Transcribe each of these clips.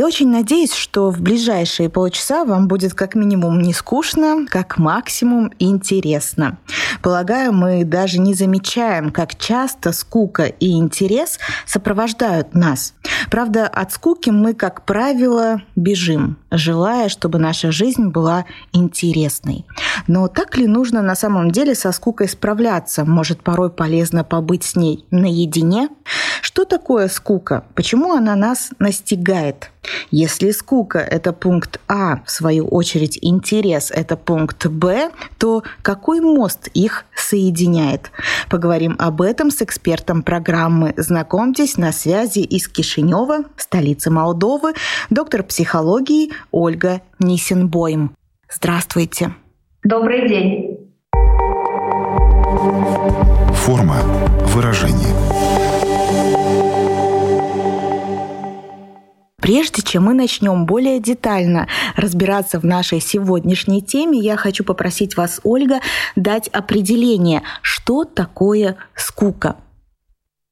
Я очень надеюсь, что в ближайшие полчаса вам будет как минимум не скучно, как максимум интересно. Полагаю, мы даже не замечаем, как часто скука и интерес сопровождают нас. Правда, от скуки мы, как правило, бежим, желая, чтобы наша жизнь была интересной. Но так ли нужно на самом деле со скукой справляться? Может, порой полезно побыть с ней наедине? Что такое скука? Почему она нас настигает? Если скука – это пункт А, в свою очередь интерес – это пункт Б, то какой мост их соединяет? Поговорим об этом с экспертом программы. Знакомьтесь, на связи из Кишинева, столицы Молдовы, доктор психологии Ольга Нисенбойм. Здравствуйте. Добрый день. Форма выражения. Прежде чем мы начнем более детально разбираться в нашей сегодняшней теме, я хочу попросить вас, Ольга, дать определение, что такое скука.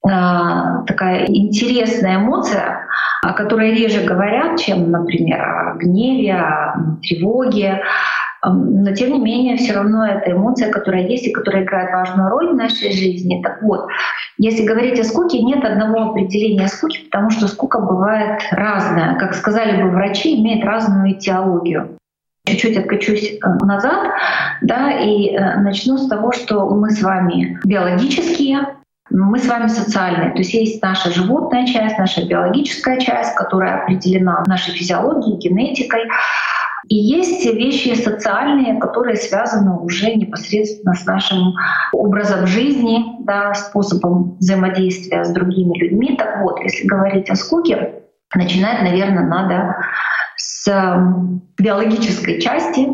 А, такая интересная эмоция, о которой реже говорят, чем, например, о гневе, о тревоге, но тем не менее все равно это эмоция, которая есть и которая играет важную роль в нашей жизни. Так вот, если говорить о скуке, нет одного определения скуки, потому что скука бывает разная. Как сказали бы врачи, имеет разную этиологию. Чуть-чуть откачусь э, назад, да, и э, начну с того, что мы с вами биологические, мы с вами социальные. То есть есть наша животная часть, наша биологическая часть, которая определена нашей физиологией, генетикой. И есть вещи социальные, которые связаны уже непосредственно с нашим образом жизни, да, способом взаимодействия с другими людьми. Так вот, если говорить о скуке, начинать, наверное, надо с биологической части.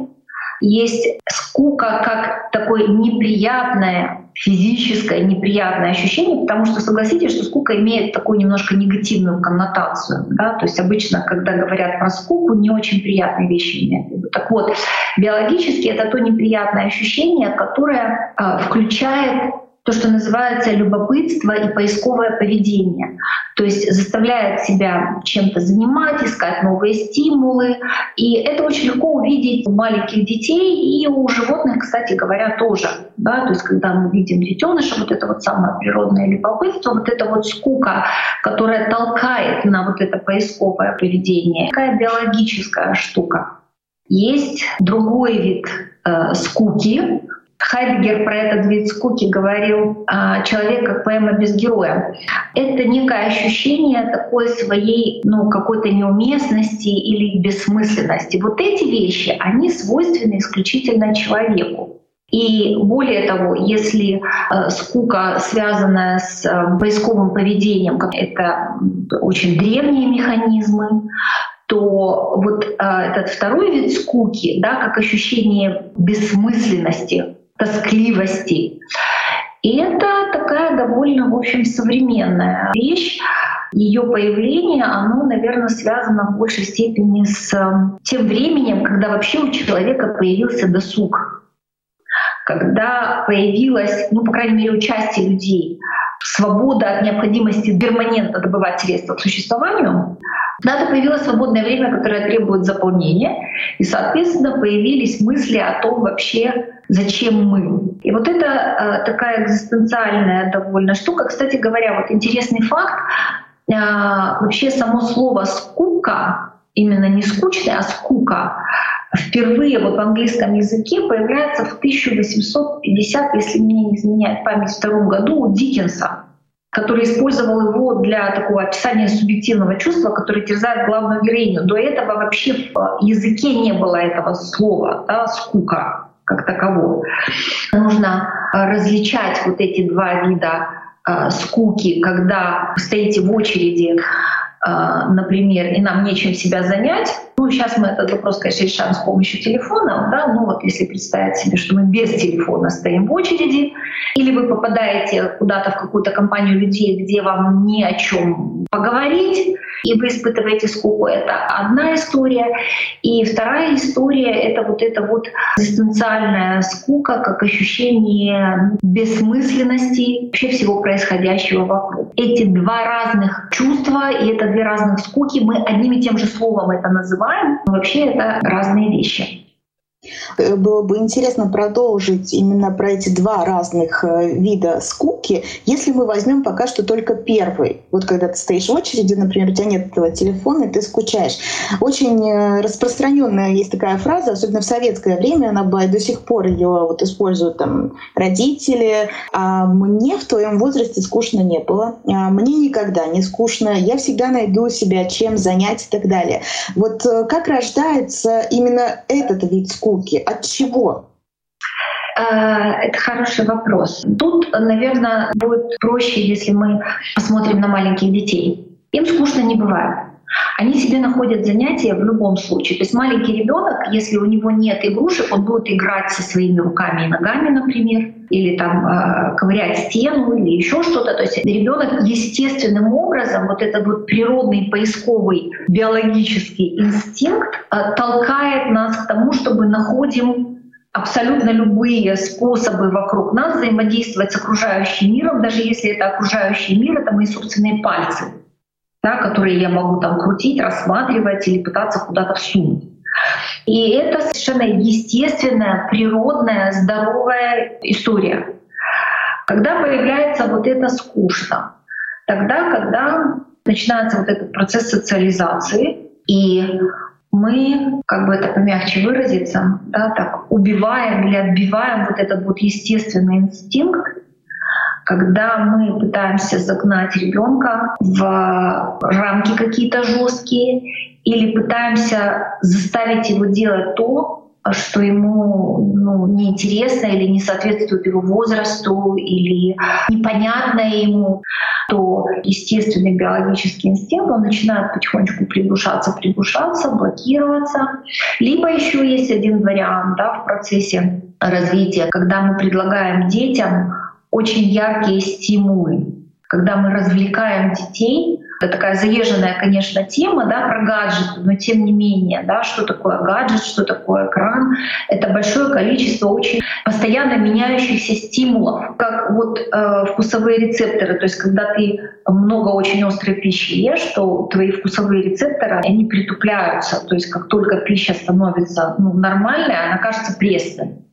Есть скука как такое неприятное физическое неприятное ощущение, потому что согласитесь, что скука имеет такую немножко негативную коннотацию. Да? То есть обычно, когда говорят про скуку, не очень приятные вещи имеют. Так вот, биологически это то неприятное ощущение, которое э, включает то, что называется любопытство и поисковое поведение. То есть заставляет себя чем-то занимать, искать новые стимулы. И это очень легко увидеть у маленьких детей и у животных, кстати говоря, тоже. Да? То есть когда мы видим детеныша, вот это вот самое природное любопытство, вот это вот скука, которая толкает на вот это поисковое поведение. Такая биологическая штука. Есть другой вид э, скуки, Хайдгер про этот вид скуки говорил а, «Человек как поэма без героя». Это некое ощущение такой своей ну, какой-то неуместности или бессмысленности. Вот эти вещи, они свойственны исключительно человеку. И более того, если э, скука, связанная с э, поисковым поведением, это очень древние механизмы, то вот э, этот второй вид скуки, да, как ощущение бессмысленности, тоскливости. И это такая довольно, в общем, современная вещь. Ее появление, оно, наверное, связано в большей степени с эм, тем временем, когда вообще у человека появился досуг, когда появилась, ну, по крайней мере, у части людей свобода от необходимости перманентно добывать средства к существованию, надо появилось свободное время, которое требует заполнения, и, соответственно, появились мысли о том вообще, зачем мы. И вот это э, такая экзистенциальная довольно штука. Кстати говоря, вот интересный факт, э, вообще само слово «скука», именно не скучная, а «скука», впервые вот в английском языке появляется в 1850, если мне не изменяет память, втором году у Диккенса который использовал его для такого описания субъективного чувства, которое терзает главную героиню. До этого вообще в языке не было этого слова, да, скука как такового. Нужно э, различать вот эти два вида э, скуки, когда стоите в очереди например, и нам нечем себя занять, ну, сейчас мы этот вопрос, конечно, решаем с помощью телефона, да, ну вот если представить себе, что мы без телефона стоим в очереди, или вы попадаете куда-то в какую-то компанию людей, где вам не о чем поговорить, и вы испытываете скуку, это одна история. И вторая история — это вот эта вот экзистенциальная скука, как ощущение бессмысленности вообще всего происходящего вокруг. Эти два разных чувства и это две разных скуки, мы одним и тем же словом это называем, но вообще это разные вещи. Э, было бы интересно продолжить именно про эти два разных э, вида скуки, если мы возьмем пока что только первый. Вот когда ты стоишь в очереди, например, у тебя нет этого телефона, и ты скучаешь. Очень э, распространенная есть такая фраза, особенно в советское время, она была и до сих пор ее вот используют там родители. А мне в твоем возрасте скучно не было. А мне никогда не скучно. Я всегда найду себя чем занять и так далее. Вот как рождается именно этот вид скуки? Скуки? От чего? А, это хороший вопрос. Тут, наверное, будет проще, если мы посмотрим на маленьких детей. Им скучно не бывает. Они себе находят занятия в любом случае. То есть маленький ребенок, если у него нет игрушек, он будет играть со своими руками и ногами, например, или там э, ковырять стену или еще что-то. То есть ребенок естественным образом, вот этот вот природный поисковый биологический инстинкт э, толкает нас к тому, чтобы находим абсолютно любые способы вокруг нас взаимодействовать с окружающим миром, даже если это окружающий мир, это мои собственные пальцы да, которые я могу там крутить, рассматривать или пытаться куда-то всунуть. И это совершенно естественная, природная, здоровая история. Когда появляется вот это скучно, тогда, когда начинается вот этот процесс социализации, и мы, как бы это помягче выразиться, да, так убиваем или отбиваем вот этот вот естественный инстинкт, когда мы пытаемся загнать ребенка в рамки какие-то жесткие или пытаемся заставить его делать то, что ему ну, неинтересно или не соответствует его возрасту или непонятно ему, то естественный биологический инстинкт, он начинает потихонечку приглушаться, приглушаться, блокироваться. Либо еще есть один вариант да, в процессе развития, когда мы предлагаем детям очень яркие стимулы. Когда мы развлекаем детей, это такая заезженная, конечно, тема да, про гаджеты, но тем не менее, да, что такое гаджет, что такое экран, это большое количество очень постоянно меняющихся стимулов, как вот э, вкусовые рецепторы, то есть когда ты много очень острой пищи ешь, то твои вкусовые рецепторы, они притупляются, то есть как только пища становится ну, нормальной, она кажется пресной.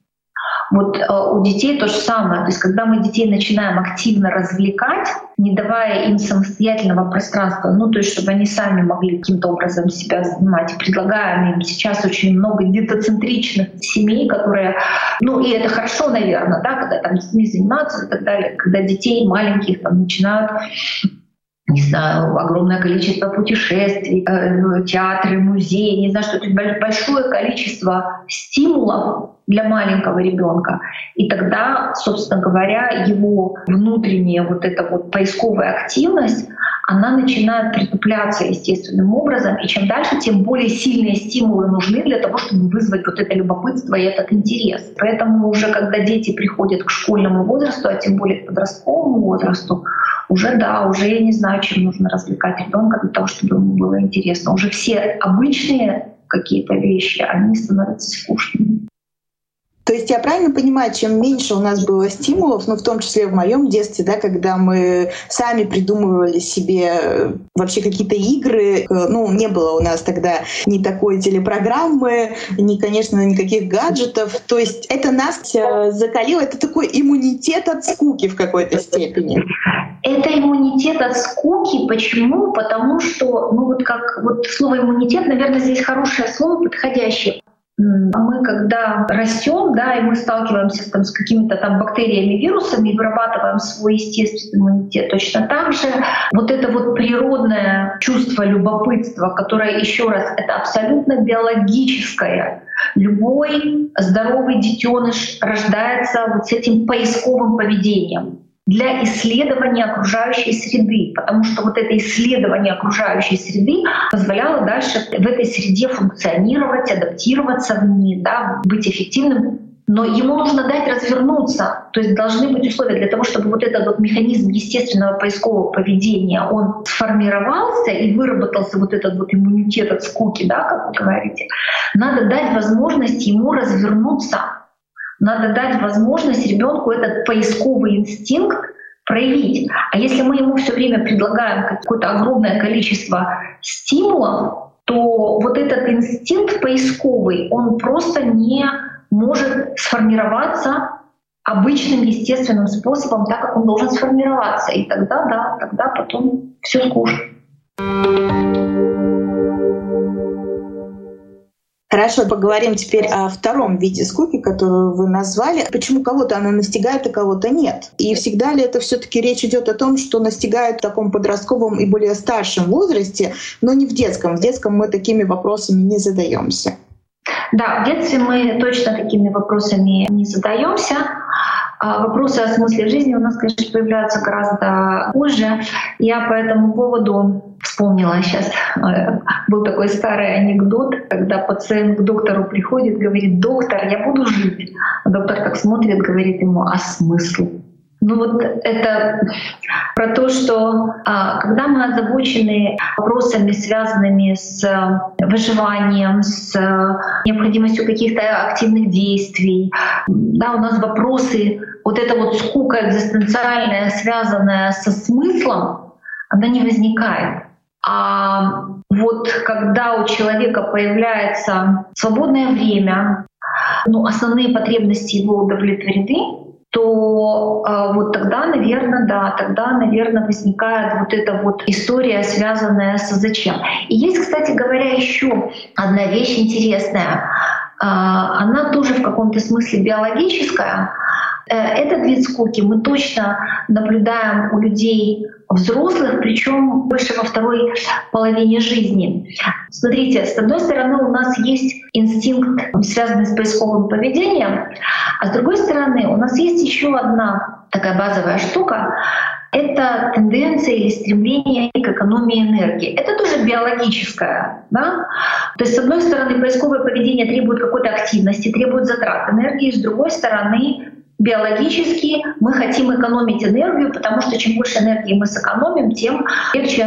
Вот э, у детей то же самое. То есть когда мы детей начинаем активно развлекать, не давая им самостоятельного пространства, ну то есть чтобы они сами могли каким-то образом себя занимать, предлагаем им сейчас очень много детоцентричных семей, которые, ну и это хорошо, наверное, да, когда там детьми занимаются и так далее, когда детей маленьких там начинают не знаю, огромное количество путешествий, э, театры, музеи, не знаю, что то большое количество стимулов для маленького ребенка. И тогда, собственно говоря, его внутренняя вот эта вот поисковая активность, она начинает притупляться естественным образом, и чем дальше, тем более сильные стимулы нужны для того, чтобы вызвать вот это любопытство и этот интерес. Поэтому уже когда дети приходят к школьному возрасту, а тем более к подростковому возрасту, уже да, уже я не знаю, чем нужно развлекать ребенка для того, чтобы ему было интересно. Уже все обычные какие-то вещи, они становятся скучными. То есть я правильно понимаю, чем меньше у нас было стимулов, ну в том числе в моем детстве, да, когда мы сами придумывали себе э, вообще какие-то игры, э, ну не было у нас тогда ни такой телепрограммы, ни, конечно, никаких гаджетов. То есть это нас э, закалило, это такой иммунитет от скуки в какой-то степени. Это иммунитет от скуки. Почему? Потому что, ну вот как вот слово иммунитет, наверное, здесь хорошее слово, подходящее. А мы, когда растем, да, и мы сталкиваемся там, с какими-то там бактериями, вирусами, вырабатываем свой естественный иммунитет, точно так же вот это вот природное чувство любопытства, которое, еще раз, это абсолютно биологическое. Любой здоровый детеныш рождается вот с этим поисковым поведением. Для исследования окружающей среды, потому что вот это исследование окружающей среды позволяло дальше в этой среде функционировать, адаптироваться в ней, да, быть эффективным но ему нужно дать развернуться. То есть должны быть условия для того, чтобы вот этот вот механизм естественного поискового поведения, он сформировался и выработался вот этот вот иммунитет от скуки, да, как вы говорите. Надо дать возможность ему развернуться. Надо дать возможность ребенку этот поисковый инстинкт проявить. А если мы ему все время предлагаем какое-то огромное количество стимулов, то вот этот инстинкт поисковый, он просто не может сформироваться обычным естественным способом, так как он должен сформироваться. И тогда, да, тогда потом все скучно. Хорошо, поговорим теперь о втором виде скуки, которую вы назвали. Почему кого-то она настигает, а кого-то нет? И всегда ли это все таки речь идет о том, что настигает в таком подростковом и более старшем возрасте, но не в детском? В детском мы такими вопросами не задаемся. Да, в детстве мы точно такими вопросами не задаемся. А вопросы о смысле жизни у нас, конечно, появляются гораздо позже. Я по этому поводу вспомнила сейчас, э, был такой старый анекдот, когда пациент к доктору приходит, говорит, доктор, я буду жить. А доктор так смотрит, говорит ему, а смысл? Ну вот это про то, что а, когда мы озабочены вопросами, связанными с э, выживанием, с э, необходимостью каких-то активных действий, да, у нас вопросы, вот эта вот скука экзистенциальная, связанная со смыслом, она не возникает. А вот когда у человека появляется свободное время, ну, основные потребности его удовлетворены, то э, вот тогда, наверное, да, тогда, наверное, возникает вот эта вот история, связанная с зачем. И есть, кстати говоря, еще одна вещь интересная. Э, она тоже в каком-то смысле биологическая. Э, этот вид скуки мы точно наблюдаем у людей взрослых, причем больше во второй половине жизни. Смотрите, с одной стороны у нас есть инстинкт, связанный с поисковым поведением, а с другой стороны, у нас есть еще одна такая базовая штука, это тенденция или стремление к экономии энергии. Это тоже биологическое. Да? То есть, с одной стороны, поисковое поведение требует какой-то активности, требует затрат энергии, с другой стороны, биологически мы хотим экономить энергию, потому что чем больше энергии мы сэкономим, тем легче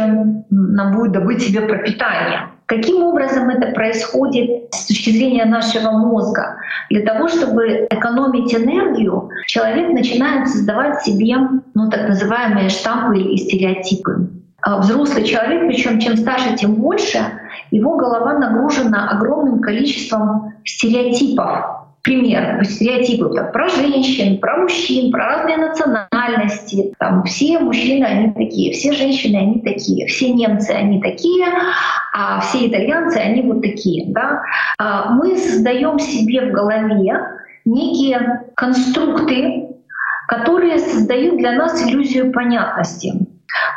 нам будет добыть себе пропитание. Каким образом это происходит с точки зрения нашего мозга? Для того, чтобы экономить энергию, человек начинает создавать себе ну, так называемые штампы или стереотипы. А взрослый человек, причем чем старше, тем больше, его голова нагружена огромным количеством стереотипов, пример стереотипы там, про женщин, про мужчин, про разные национальности. Там, все мужчины, они такие, все женщины, они такие, все немцы, они такие, а все итальянцы, они вот такие. Да? А мы создаем себе в голове некие конструкты, которые создают для нас иллюзию понятности.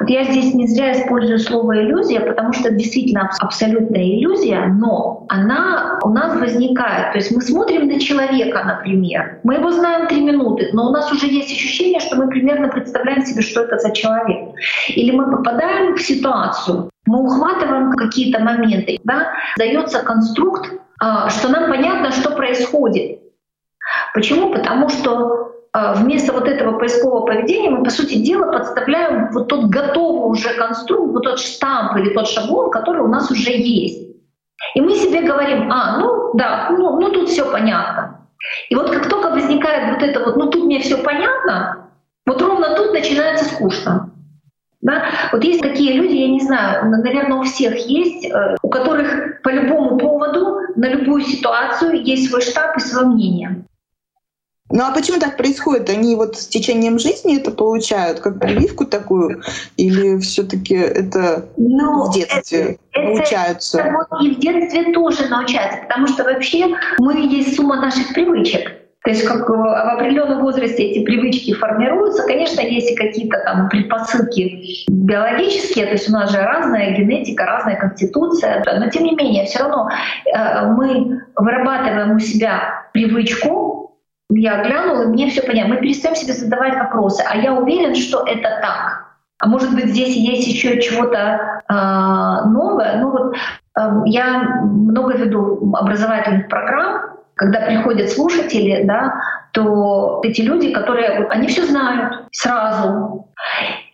Вот я здесь не зря использую слово иллюзия, потому что действительно абсолютная иллюзия, но она у нас возникает. То есть мы смотрим на человека, например, мы его знаем три минуты, но у нас уже есть ощущение, что мы примерно представляем себе, что это за человек. Или мы попадаем в ситуацию, мы ухватываем какие-то моменты, да, дается конструкт, а, что нам понятно, что происходит. Почему? Потому что вместо вот этого поискового поведения мы, по сути дела, подставляем вот тот готовый уже конструкт, вот тот штамп или тот шаблон, который у нас уже есть. И мы себе говорим, а, ну да, ну, ну тут все понятно. И вот как только возникает вот это вот, ну тут мне все понятно, вот ровно тут начинается скучно. Да? Вот есть такие люди, я не знаю, наверное, у всех есть, э, у которых по любому поводу, на любую ситуацию есть свой штаб и свое мнение. Ну а почему так происходит? Они вот с течением жизни это получают, как прививку такую, или все-таки это ну, в детстве это, научаются? Это, это и в детстве тоже научаются, потому что вообще мы есть сумма наших привычек. То есть как в определенном возрасте эти привычки формируются. Конечно, есть и какие-то там предпосылки биологические, то есть у нас же разная генетика, разная конституция, но тем не менее все равно э, мы вырабатываем у себя привычку я глянула, и мне все понятно. Мы перестаем себе задавать вопросы, а я уверен, что это так. А может быть, здесь есть еще чего-то э, новое. Ну вот э, я много веду образовательных программ, когда приходят слушатели, да, то эти люди, которые, они все знают сразу.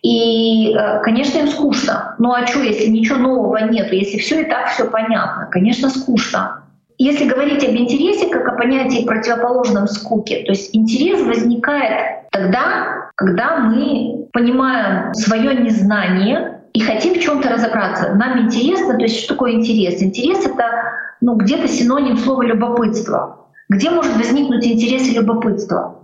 И, э, конечно, им скучно. Ну а что, если ничего нового нет, если все и так все понятно? Конечно, скучно. Если говорить об интересе как о понятии противоположном скуке, то есть интерес возникает тогда, когда мы понимаем свое незнание и хотим в чем-то разобраться. Нам интересно, то есть что такое интерес? Интерес — это ну, где-то синоним слова «любопытство». Где может возникнуть интерес и любопытство?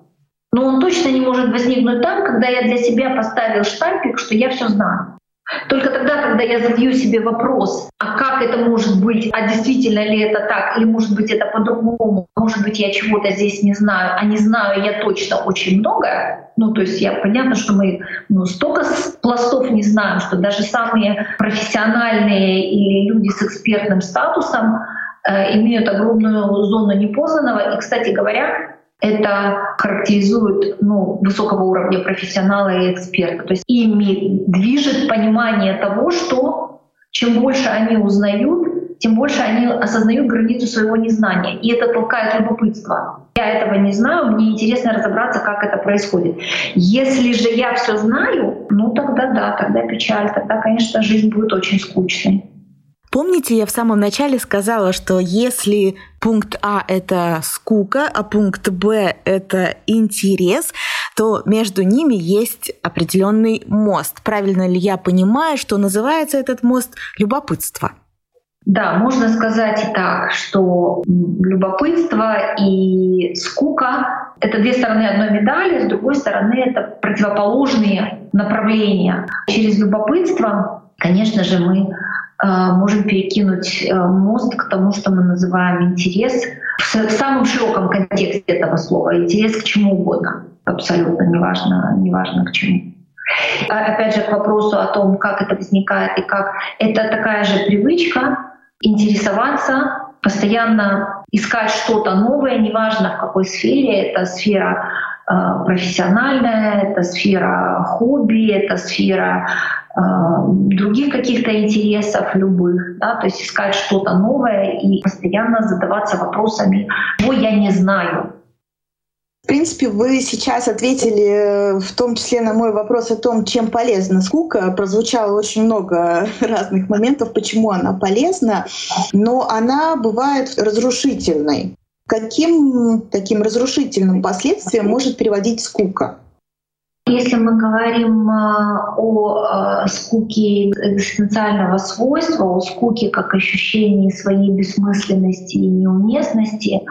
Но он точно не может возникнуть там, когда я для себя поставил штампик, что я все знаю. Только тогда, когда я задаю себе вопрос, а как это может быть, а действительно ли это так, или может быть это по-другому, может быть я чего-то здесь не знаю, а не знаю я точно очень много, ну то есть я понятно, что мы ну, столько пластов не знаем, что даже самые профессиональные или люди с экспертным статусом э, имеют огромную зону непознанного. И, кстати говоря, это характеризует ну, высокого уровня профессионала и эксперта. То есть ими движет понимание того, что чем больше они узнают, тем больше они осознают границу своего незнания. И это толкает любопытство. Я этого не знаю, мне интересно разобраться, как это происходит. Если же я все знаю, ну тогда да, тогда печаль, тогда, конечно, жизнь будет очень скучной. Помните, я в самом начале сказала, что если пункт А — это скука, а пункт Б — это интерес, то между ними есть определенный мост. Правильно ли я понимаю, что называется этот мост любопытство? Да, можно сказать и так, что любопытство и скука — это две стороны одной медали, с другой стороны это противоположные направления. Через любопытство, конечно же, мы можем перекинуть э, мост к тому, что мы называем интерес в самом широком контексте этого слова. Интерес к чему угодно. Абсолютно неважно, неважно к чему. А, опять же, к вопросу о том, как это возникает и как. Это такая же привычка интересоваться, постоянно искать что-то новое, неважно в какой сфере. Это сфера э, профессиональная, это сфера хобби, это сфера а, других каких-то интересов любых, да, то есть искать что-то новое и постоянно задаваться вопросами, чего я не знаю. В принципе, вы сейчас ответили в том числе на мой вопрос о том, чем полезна скука. Прозвучало очень много разных моментов, почему она полезна, но она бывает разрушительной. Каким таким разрушительным последствиям может приводить скука? Если мы говорим а, о а, скуке экзистенциального свойства, о скуке как ощущении своей бессмысленности и неуместности,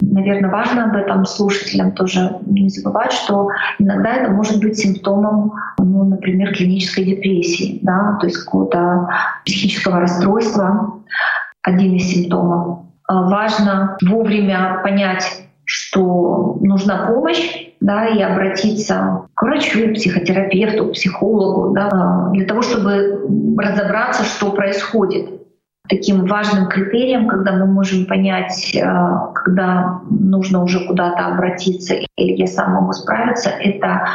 наверное, важно об этом слушателям тоже не забывать, что иногда это может быть симптомом, ну, например, клинической депрессии, да, то есть какого-то психического расстройства, один из симптомов. А, важно вовремя понять, что нужна помощь, да, и обратиться к врачу, психотерапевту, психологу, да, для того, чтобы разобраться, что происходит. Таким важным критерием, когда мы можем понять, э, когда нужно уже куда-то обратиться или я сам могу справиться, это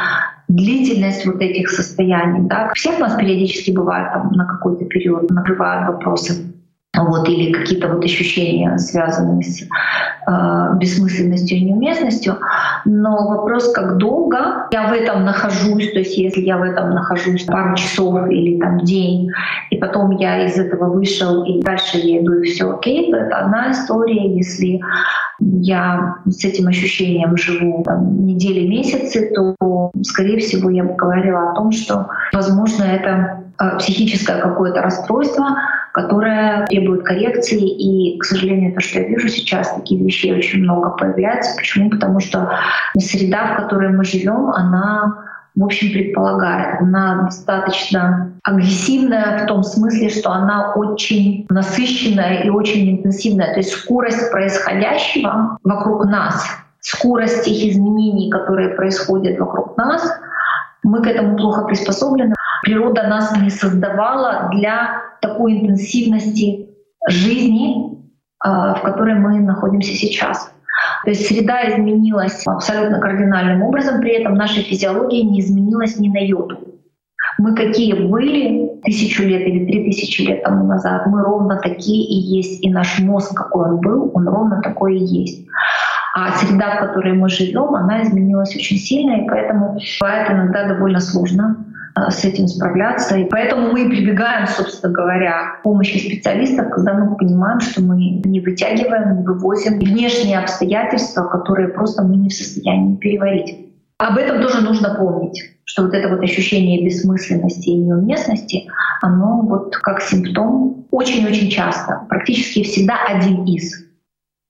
длительность вот этих состояний. Да. Всех нас периодически бывает там, на какой-то период накрывают вопросы вот, или какие-то вот ощущения, связанные с э, бессмысленностью и неуместностью. Но вопрос, как долго я в этом нахожусь, то есть если я в этом нахожусь пару часов или там день, и потом я из этого вышел, и дальше я иду, и все окей, то это одна история. Если я с этим ощущением живу там, недели, месяцы, то, скорее всего, я бы говорила о том, что, возможно, это э, психическое какое-то расстройство, которая требует коррекции. И, к сожалению, то, что я вижу сейчас, таких вещей очень много появляется. Почему? Потому что среда, в которой мы живем, она в общем, предполагает. Она достаточно агрессивная в том смысле, что она очень насыщенная и очень интенсивная. То есть скорость происходящего вокруг нас, скорость тех изменений, которые происходят вокруг нас, мы к этому плохо приспособлены. Природа нас не создавала для такой интенсивности жизни, в которой мы находимся сейчас. То есть среда изменилась абсолютно кардинальным образом, при этом наша физиология не изменилась ни на йоту. Мы какие были тысячу лет или три тысячи лет тому назад, мы ровно такие и есть. И наш мозг, какой он был, он ровно такой и есть. А среда, в которой мы живем, она изменилась очень сильно, и поэтому бывает иногда довольно сложно э, с этим справляться. И поэтому мы и прибегаем, собственно говоря, к помощи специалистов, когда мы понимаем, что мы не вытягиваем, не вывозим внешние обстоятельства, которые просто мы не в состоянии переварить. Об этом тоже нужно помнить, что вот это вот ощущение бессмысленности и неуместности, оно вот как симптом очень-очень часто, практически всегда один из.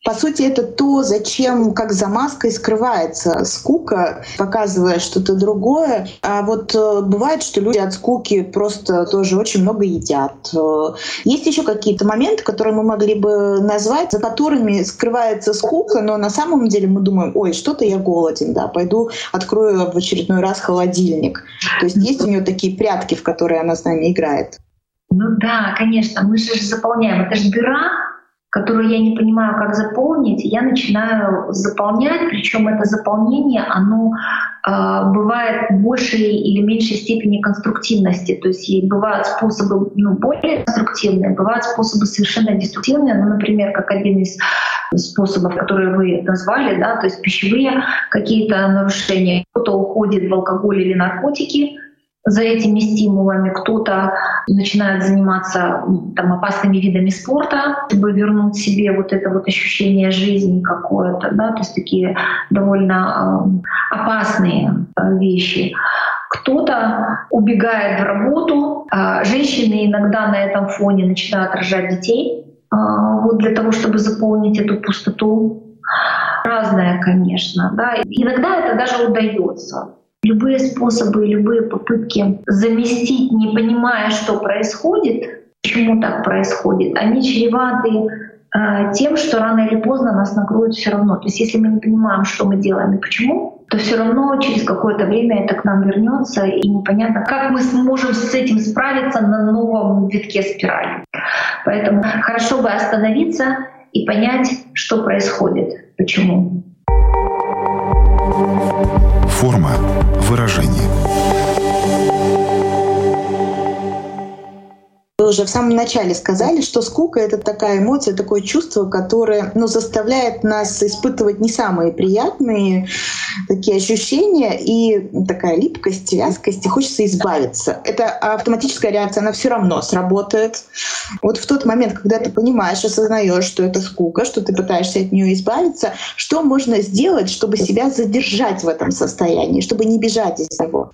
По сути, это то, зачем, как за маской скрывается скука, показывая что-то другое. А вот э, бывает, что люди от скуки просто тоже очень много едят. Э, есть еще какие-то моменты, которые мы могли бы назвать, за которыми скрывается скука, но на самом деле мы думаем, ой, что-то я голоден, да, пойду открою в очередной раз холодильник. То есть есть у нее такие прятки, в которые она с нами играет. Ну да, конечно, мы же заполняем. Это же дыра, которую я не понимаю, как заполнить, я начинаю заполнять, причем это заполнение, оно э, бывает в большей или меньшей степени конструктивности. То есть бывают способы ну, более конструктивные, бывают способы совершенно деструктивные, ну, например, как один из способов, которые вы назвали, да, то есть пищевые какие-то нарушения. Кто-то уходит в алкоголь или наркотики, за этими стимулами, кто-то начинает заниматься там, опасными видами спорта, чтобы вернуть себе вот это вот ощущение жизни какое-то, да, то есть такие довольно э, опасные вещи. Кто-то убегает в работу, э, женщины иногда на этом фоне начинают рожать детей, э, вот для того, чтобы заполнить эту пустоту. Разное, конечно. Да. Иногда это даже удается. Любые способы, любые попытки заместить, не понимая, что происходит, почему так происходит, они чреваты э, тем, что рано или поздно нас накроют все равно. То есть если мы не понимаем, что мы делаем и почему, то все равно через какое-то время это к нам вернется, и непонятно, как мы сможем с этим справиться на новом витке спирали. Поэтому хорошо бы остановиться и понять, что происходит, почему. Форма выражения. Уже в самом начале сказали, что скука — это такая эмоция, такое чувство, которое ну, заставляет нас испытывать не самые приятные такие ощущения и такая липкость, вязкость, и хочется избавиться. Это автоматическая реакция, она все равно сработает. Вот в тот момент, когда ты понимаешь, осознаешь, что это скука, что ты пытаешься от нее избавиться, что можно сделать, чтобы себя задержать в этом состоянии, чтобы не бежать из него?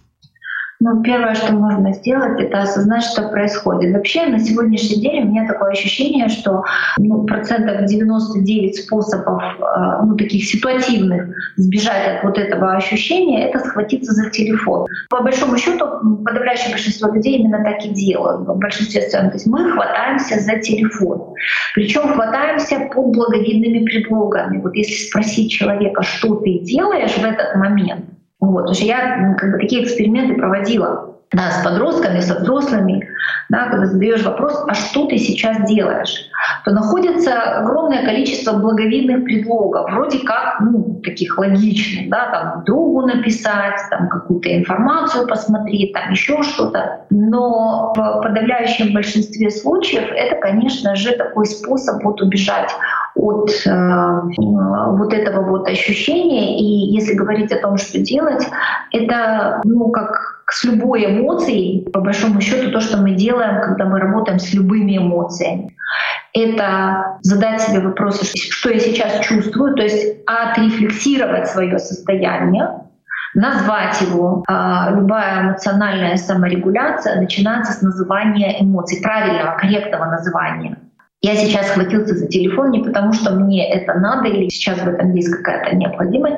Ну, первое, что можно сделать, это осознать, что происходит. Вообще, на сегодняшний день у меня такое ощущение, что ну, процентов 99 способов, э, ну, таких ситуативных, сбежать от вот этого ощущения, это схватиться за телефон. По большому счету, подавляющее большинство людей именно так и делают. В большинстве своем. То есть мы хватаемся за телефон. Причем хватаемся под благовидными предлогами. Вот если спросить человека, что ты делаешь в этот момент, вот, потому что я как бы такие эксперименты проводила да, с подростками, со взрослыми, да, когда задаешь вопрос, а что ты сейчас делаешь, то находится огромное количество благовидных предлогов, вроде как, ну, таких логичных, да, там, другу написать, там, какую-то информацию посмотреть, там, еще что-то. Но в подавляющем большинстве случаев это, конечно же, такой способ вот убежать от э, вот этого вот ощущения. И если говорить о том, что делать, это, ну, как с любой эмоцией, по большому счету, то, что мы делаем, когда мы работаем с любыми эмоциями. Это задать себе вопрос, что я сейчас чувствую, то есть отрефлексировать свое состояние, назвать его. А, любая эмоциональная саморегуляция начинается с называния эмоций, правильного, корректного называния. Я сейчас схватился за телефон не потому, что мне это надо или сейчас в этом есть какая-то необходимость,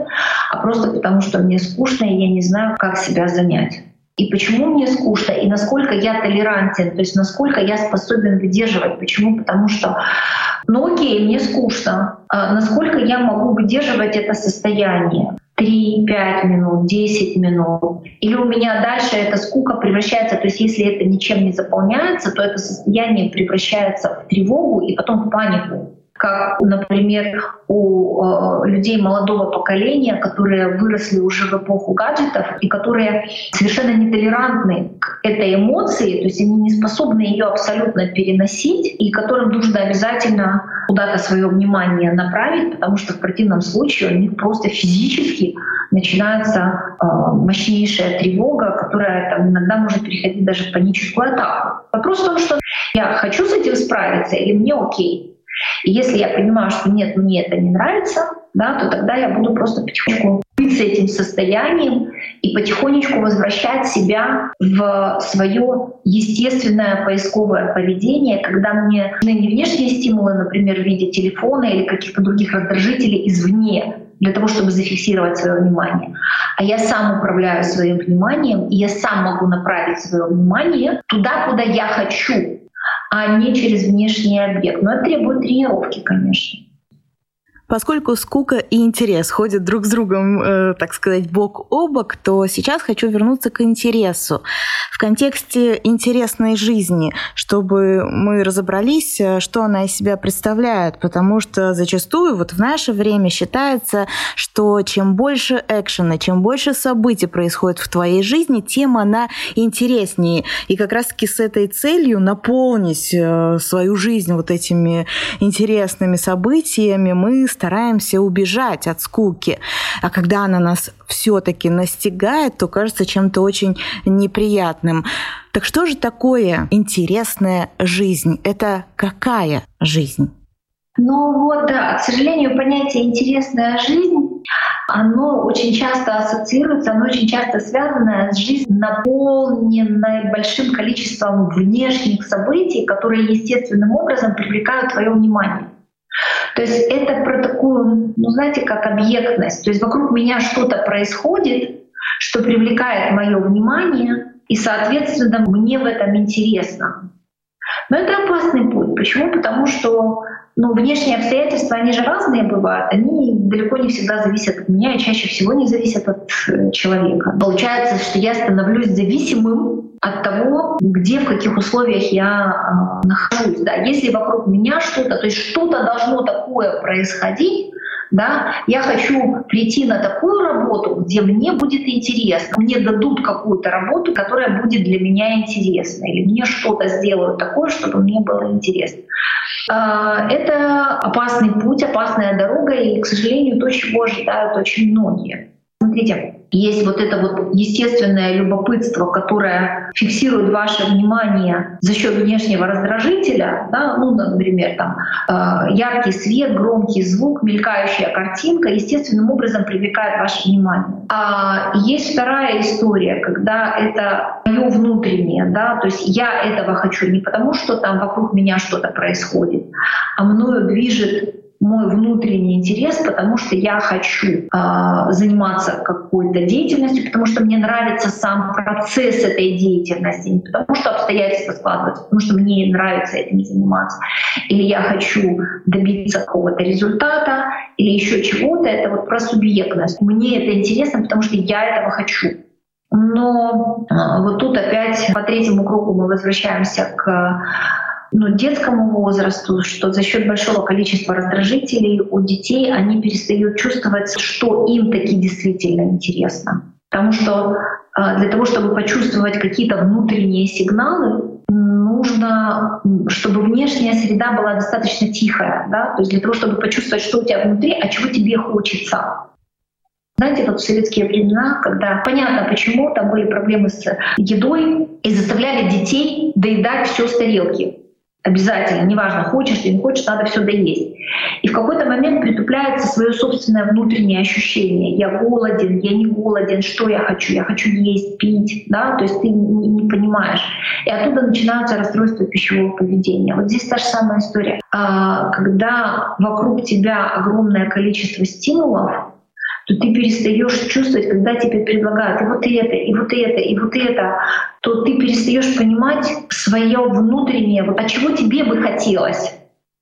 а просто потому, что мне скучно и я не знаю, как себя занять и почему мне скучно, и насколько я толерантен, то есть насколько я способен выдерживать. Почему? Потому что, ну окей, мне скучно. А насколько я могу выдерживать это состояние? 3, 5 минут, 10 минут. Или у меня дальше эта скука превращается, то есть если это ничем не заполняется, то это состояние превращается в тревогу и потом в панику. Как, например, у э, людей молодого поколения, которые выросли уже в эпоху гаджетов и которые совершенно нетолерантны к этой эмоции, то есть они не способны ее абсолютно переносить, и которым нужно обязательно куда-то свое внимание направить, потому что в противном случае у них просто физически начинается э, мощнейшая тревога, которая там, иногда может переходить даже в паническую атаку. Вопрос в том, что я хочу с этим справиться или мне окей. И если я понимаю, что нет, мне это не нравится, да, то тогда я буду просто потихоньку быть с этим состоянием и потихонечку возвращать себя в свое естественное поисковое поведение, когда мне нужны не внешние стимулы, например, в виде телефона или каких-то других раздражителей извне, для того, чтобы зафиксировать свое внимание. А я сам управляю своим вниманием, и я сам могу направить свое внимание туда, куда я хочу, а не через внешний объект. Но это требует тренировки, конечно. Поскольку скука и интерес ходят друг с другом, э, так сказать, бок о бок, то сейчас хочу вернуться к интересу. В контексте интересной жизни, чтобы мы разобрались, э, что она из себя представляет, потому что зачастую вот в наше время считается, что чем больше экшена, чем больше событий происходит в твоей жизни, тем она интереснее. И как раз-таки с этой целью наполнить э, свою жизнь вот этими интересными событиями мы стараемся убежать от скуки. А когда она нас все-таки настигает, то кажется чем-то очень неприятным. Так что же такое интересная жизнь? Это какая жизнь? Ну вот, к сожалению, понятие «интересная жизнь» оно очень часто ассоциируется, оно очень часто связано с жизнью, наполненной большим количеством внешних событий, которые естественным образом привлекают твое внимание. То есть это про такую, ну знаете, как объектность. То есть вокруг меня что-то происходит, что привлекает мое внимание, и, соответственно, мне в этом интересно. Но это опасный путь. Почему? Потому что ну, внешние обстоятельства, они же разные бывают, они далеко не всегда зависят от меня и чаще всего не зависят от э, человека. Получается, что я становлюсь зависимым от того, где, в каких условиях я э, нахожусь. Да. Если вокруг меня что-то, то есть что-то должно такое происходить, да, я хочу прийти на такую работу, где мне будет интересно, мне дадут какую-то работу, которая будет для меня интересна, или мне что-то сделают такое, чтобы мне было интересно. А, это опасный путь, опасная дорога, и, к сожалению, то, чего ожидают очень многие. Смотрите, есть вот это вот естественное любопытство, которое фиксирует ваше внимание за счет внешнего раздражителя, да, ну, например, там, э, яркий свет, громкий звук, мелькающая картинка, естественным образом привлекает ваше внимание. А есть вторая история, когда это мое внутреннее, да, то есть я этого хочу не потому, что там вокруг меня что-то происходит, а мною движет мой внутренний интерес, потому что я хочу э, заниматься какой-то деятельностью, потому что мне нравится сам процесс этой деятельности, не потому что обстоятельства складываются, потому что мне нравится этим заниматься. Или я хочу добиться какого-то результата, или еще чего-то. Это вот про субъектность. Мне это интересно, потому что я этого хочу. Но э, вот тут опять по третьему кругу мы возвращаемся к ну, детскому возрасту, что за счет большого количества раздражителей у детей они перестают чувствовать, что им таки действительно интересно. Потому что а, для того, чтобы почувствовать какие-то внутренние сигналы, нужно, чтобы внешняя среда была достаточно тихая. Да? То есть для того, чтобы почувствовать, что у тебя внутри, а чего тебе хочется. Знаете, вот в советские времена, когда понятно, почему там были проблемы с едой, и заставляли детей доедать все с тарелки. Обязательно, неважно, хочешь ты, не хочешь, надо все доесть. И в какой-то момент притупляется свое собственное внутреннее ощущение. Я голоден, я не голоден, что я хочу? Я хочу есть, пить, да, то есть ты не, не понимаешь. И оттуда начинаются расстройства пищевого поведения. Вот здесь та же самая история. А, когда вокруг тебя огромное количество стимулов, то ты перестаешь чувствовать, когда тебе предлагают и вот это, и вот это, и вот это, то ты перестаешь понимать свое внутреннее, вот, а чего тебе бы хотелось.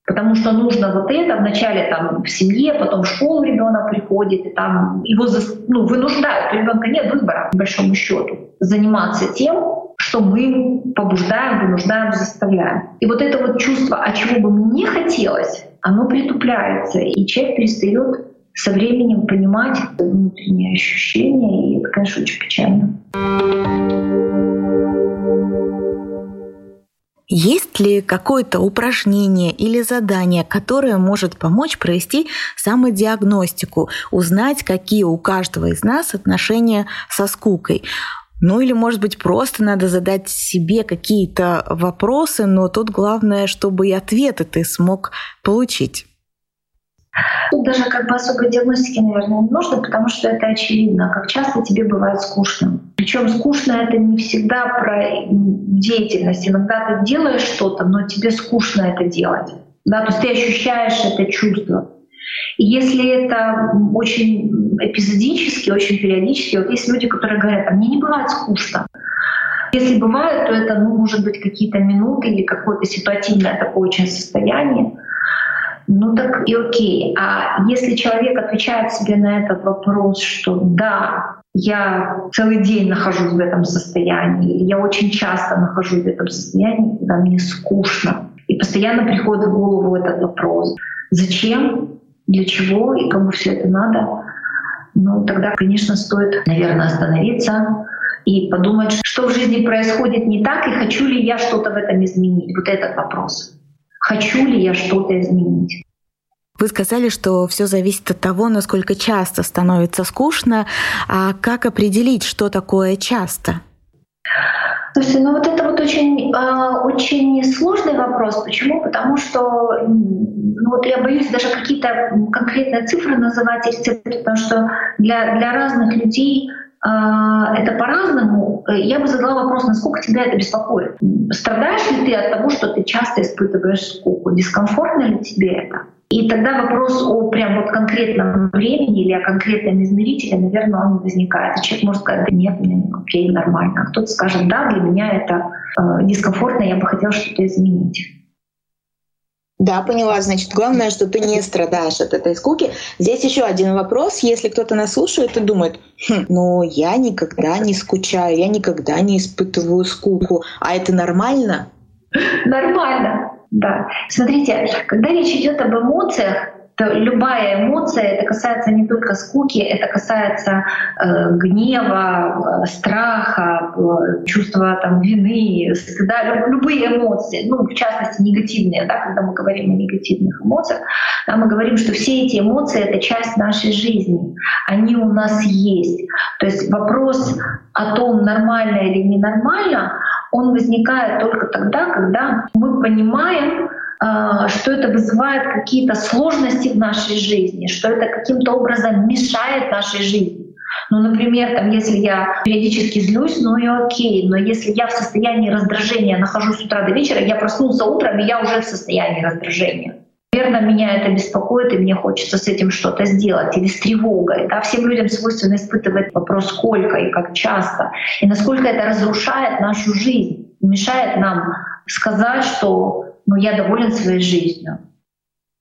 Потому что нужно вот это вначале там в семье, потом в школу ребенок приходит, и там его ну, вынуждают. У ребенка нет выбора, по большому счету, заниматься тем, что мы побуждаем, вынуждаем, заставляем. И вот это вот чувство, а чего бы мне хотелось, оно притупляется, и человек перестает со временем понимать внутренние ощущения, и это, конечно, очень печально. Есть ли какое-то упражнение или задание, которое может помочь провести самодиагностику, узнать, какие у каждого из нас отношения со скукой? Ну или, может быть, просто надо задать себе какие-то вопросы, но тут главное, чтобы и ответы ты смог получить. Тут даже как бы особой диагностики, наверное, не нужно, потому что это очевидно, как часто тебе бывает скучно. Причем скучно это не всегда про деятельность. Иногда ты делаешь что-то, но тебе скучно это делать. Да, то есть ты ощущаешь это чувство. И если это очень эпизодически, очень периодически, вот есть люди, которые говорят, а мне не бывает скучно. Если бывает, то это ну, может быть какие-то минуты или какое-то ситуативное такое очень состояние. Ну так и окей. А если человек отвечает себе на этот вопрос, что да, я целый день нахожусь в этом состоянии, я очень часто нахожусь в этом состоянии, когда мне скучно. И постоянно приходит в голову этот вопрос. Зачем? Для чего? И кому все это надо? Ну, тогда, конечно, стоит, наверное, остановиться и подумать, что в жизни происходит не так, и хочу ли я что-то в этом изменить. Вот этот вопрос. Хочу ли я что-то изменить? Вы сказали, что все зависит от того, насколько часто становится скучно. А как определить, что такое часто? Слушайте, ну вот это вот очень, э, очень сложный вопрос. Почему? Потому что ну вот я боюсь даже какие-то конкретные цифры называть рецепты, потому что для, для разных людей это по-разному. Я бы задала вопрос, насколько тебя это беспокоит. Страдаешь ли ты от того, что ты часто испытываешь скуку? Дискомфортно ли тебе это? И тогда вопрос о прям вот конкретном времени или о конкретном измерителе, наверное, он возникает. И человек может сказать, да нет, мне окей, нормально. А кто-то скажет, да, для меня это э, дискомфортно, я бы хотел что-то изменить. Да, поняла. Значит, главное, что ты не страдаешь от этой скуки. Здесь еще один вопрос. Если кто-то нас слушает и думает, хм, ну я никогда не скучаю, я никогда не испытываю скуку, а это нормально? Нормально. Да. Смотрите, когда речь идет об эмоциях, то любая эмоция, это касается не только скуки, это касается э, гнева, э, страха, э, чувства там, вины, стыда, любые эмоции, ну, в частности, негативные, да, когда мы говорим о негативных эмоциях, да, мы говорим, что все эти эмоции — это часть нашей жизни, они у нас есть. То есть вопрос о том, нормально или ненормально, он возникает только тогда, когда мы понимаем, что это вызывает какие-то сложности в нашей жизни, что это каким-то образом мешает нашей жизни. Ну, например, там, если я периодически злюсь, ну и окей, но если я в состоянии раздражения нахожусь с утра до вечера, я проснулся утром, и я уже в состоянии раздражения. Наверное, меня это беспокоит, и мне хочется с этим что-то сделать, или с тревогой. Да? Всем людям свойственно испытывать вопрос, сколько и как часто, и насколько это разрушает нашу жизнь, мешает нам сказать, что ну, я доволен своей жизнью.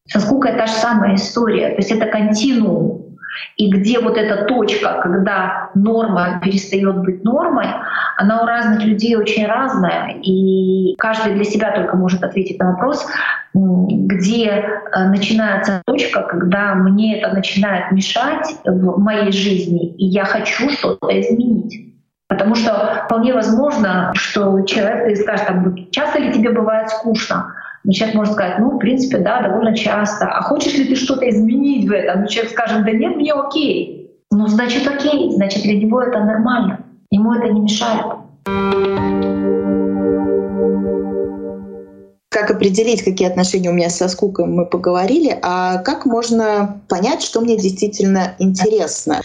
Со скукой та же самая история. То есть это континуум. И где вот эта точка, когда норма перестает быть нормой, она у разных людей очень разная. И каждый для себя только может ответить на вопрос, где э, начинается точка, когда мне это начинает мешать в моей жизни, и я хочу что-то изменить. Потому что вполне возможно, что человек скажет, там, часто ли тебе бывает скучно? Но человек может сказать, ну, в принципе, да, довольно часто. А хочешь ли ты что-то изменить в этом? Но человек скажет, да нет, мне окей. Ну, значит, окей. Значит, для него это нормально. Ему это не мешает. Как определить, какие отношения у меня со скукой, мы поговорили. А как можно понять, что мне действительно интересно?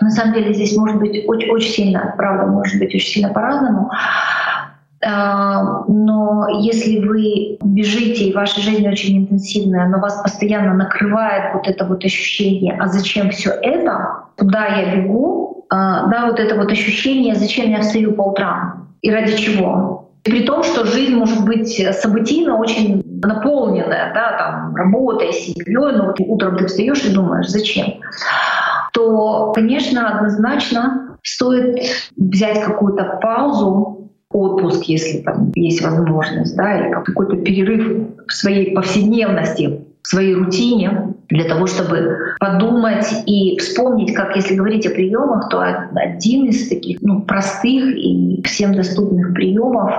На самом деле здесь может быть очень, очень сильно, правда, может быть очень сильно по-разному. А, но если вы бежите, и ваша жизнь очень интенсивная, но вас постоянно накрывает вот это вот ощущение, а зачем все это, куда я бегу, а, да, вот это вот ощущение, зачем я встаю по утрам? И ради чего. При том, что жизнь может быть событийно очень наполненная, да, там, работой, семьей, но вот утром ты встаешь и думаешь, зачем, то, конечно, однозначно стоит взять какую-то паузу отпуск, если там есть возможность, да, или какой-то перерыв в своей повседневности, в своей рутине для того, чтобы подумать и вспомнить, как если говорить о приемах, то один из таких ну, простых и всем доступных приемов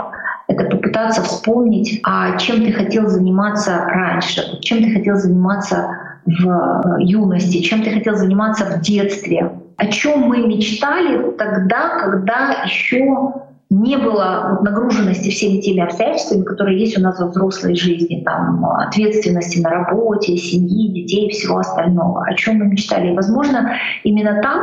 это попытаться вспомнить, а чем ты хотел заниматься раньше, чем ты хотел заниматься в э, юности, чем ты хотел заниматься в детстве, о чем мы мечтали тогда, когда еще не было вот нагруженности всеми теми обстоятельствами, которые есть у нас во взрослой жизни, там, ответственности на работе, семьи, детей и всего остального, о чем мы мечтали. И, возможно, именно там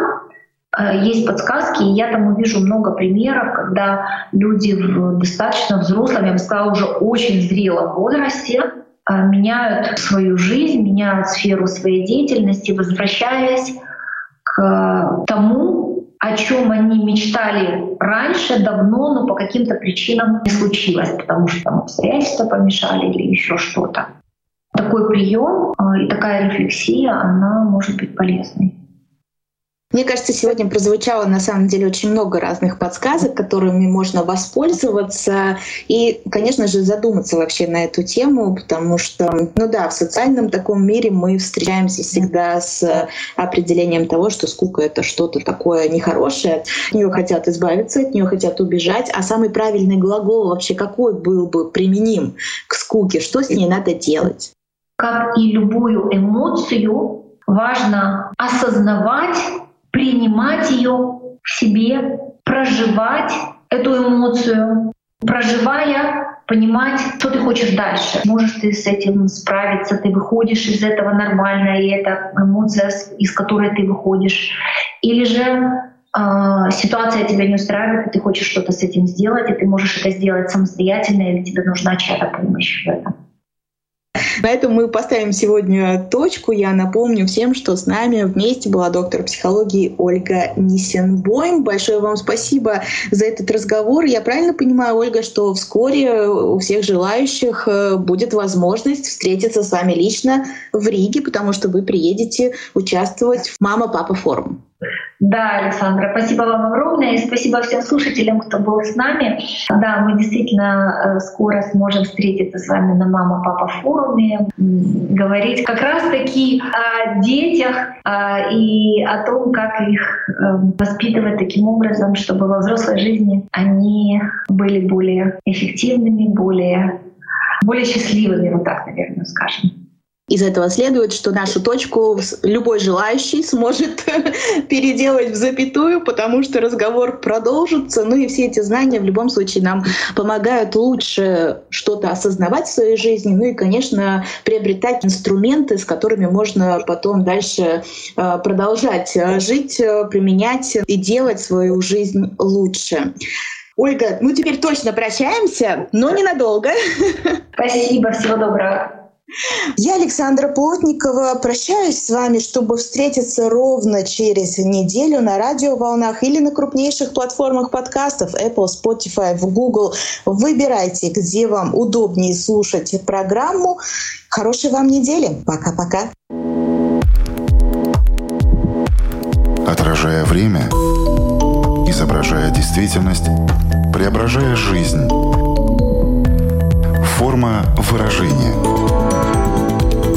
э, есть подсказки, и я там увижу много примеров, когда люди в достаточно взрослом, я бы сказала, уже очень зрелом возрасте э, меняют свою жизнь, меняют сферу своей деятельности, возвращаясь к тому, о чем они мечтали раньше, давно, но по каким-то причинам не случилось, потому что там обстоятельства помешали или еще что-то. Такой прием э, и такая рефлексия, она может быть полезной. Мне кажется, сегодня прозвучало на самом деле очень много разных подсказок, которыми можно воспользоваться и, конечно же, задуматься вообще на эту тему, потому что, ну да, в социальном таком мире мы встречаемся всегда с определением того, что скука — это что-то такое нехорошее, от нее хотят избавиться, от нее хотят убежать, а самый правильный глагол вообще какой был бы применим к скуке, что с ней надо делать? Как и любую эмоцию, важно осознавать принимать ее в себе, проживать эту эмоцию, проживая, понимать, что ты хочешь дальше. Можешь ты с этим справиться, ты выходишь из этого нормально, и это эмоция, из которой ты выходишь. Или же э, ситуация тебя не устраивает, и ты хочешь что-то с этим сделать, и ты можешь это сделать самостоятельно, или тебе нужна чья-то помощь в этом. На этом мы поставим сегодня точку. Я напомню всем, что с нами вместе была доктор психологии Ольга Нисенбойм. Большое вам спасибо за этот разговор. Я правильно понимаю, Ольга, что вскоре у всех желающих э, будет возможность встретиться с вами лично в Риге, потому что вы приедете участвовать в «Мама-папа форум». Да, Александра, спасибо вам огромное и спасибо всем слушателям, кто был с нами. Да, мы действительно э, скоро сможем встретиться с вами на «Мама-папа» форуме, говорить как раз-таки о детях а, и о том, как их э, воспитывать таким образом, чтобы во взрослой жизни они были более эффективными, более, более счастливыми, вот так, наверное, скажем. Из этого следует, что нашу точку любой желающий сможет переделать в запятую, потому что разговор продолжится. Ну и все эти знания в любом случае нам помогают лучше что-то осознавать в своей жизни, ну и, конечно, приобретать инструменты, с которыми можно потом дальше э, продолжать э, жить, э, применять и делать свою жизнь лучше. Ольга, ну теперь точно прощаемся, но ненадолго. Спасибо, всего доброго. Я, Александра Плотникова, прощаюсь с вами, чтобы встретиться ровно через неделю на радиоволнах или на крупнейших платформах подкастов Apple, Spotify, Google. Выбирайте, где вам удобнее слушать программу. Хорошей вам недели. Пока-пока. Отражая время, изображая действительность, преображая жизнь. Форма выражения –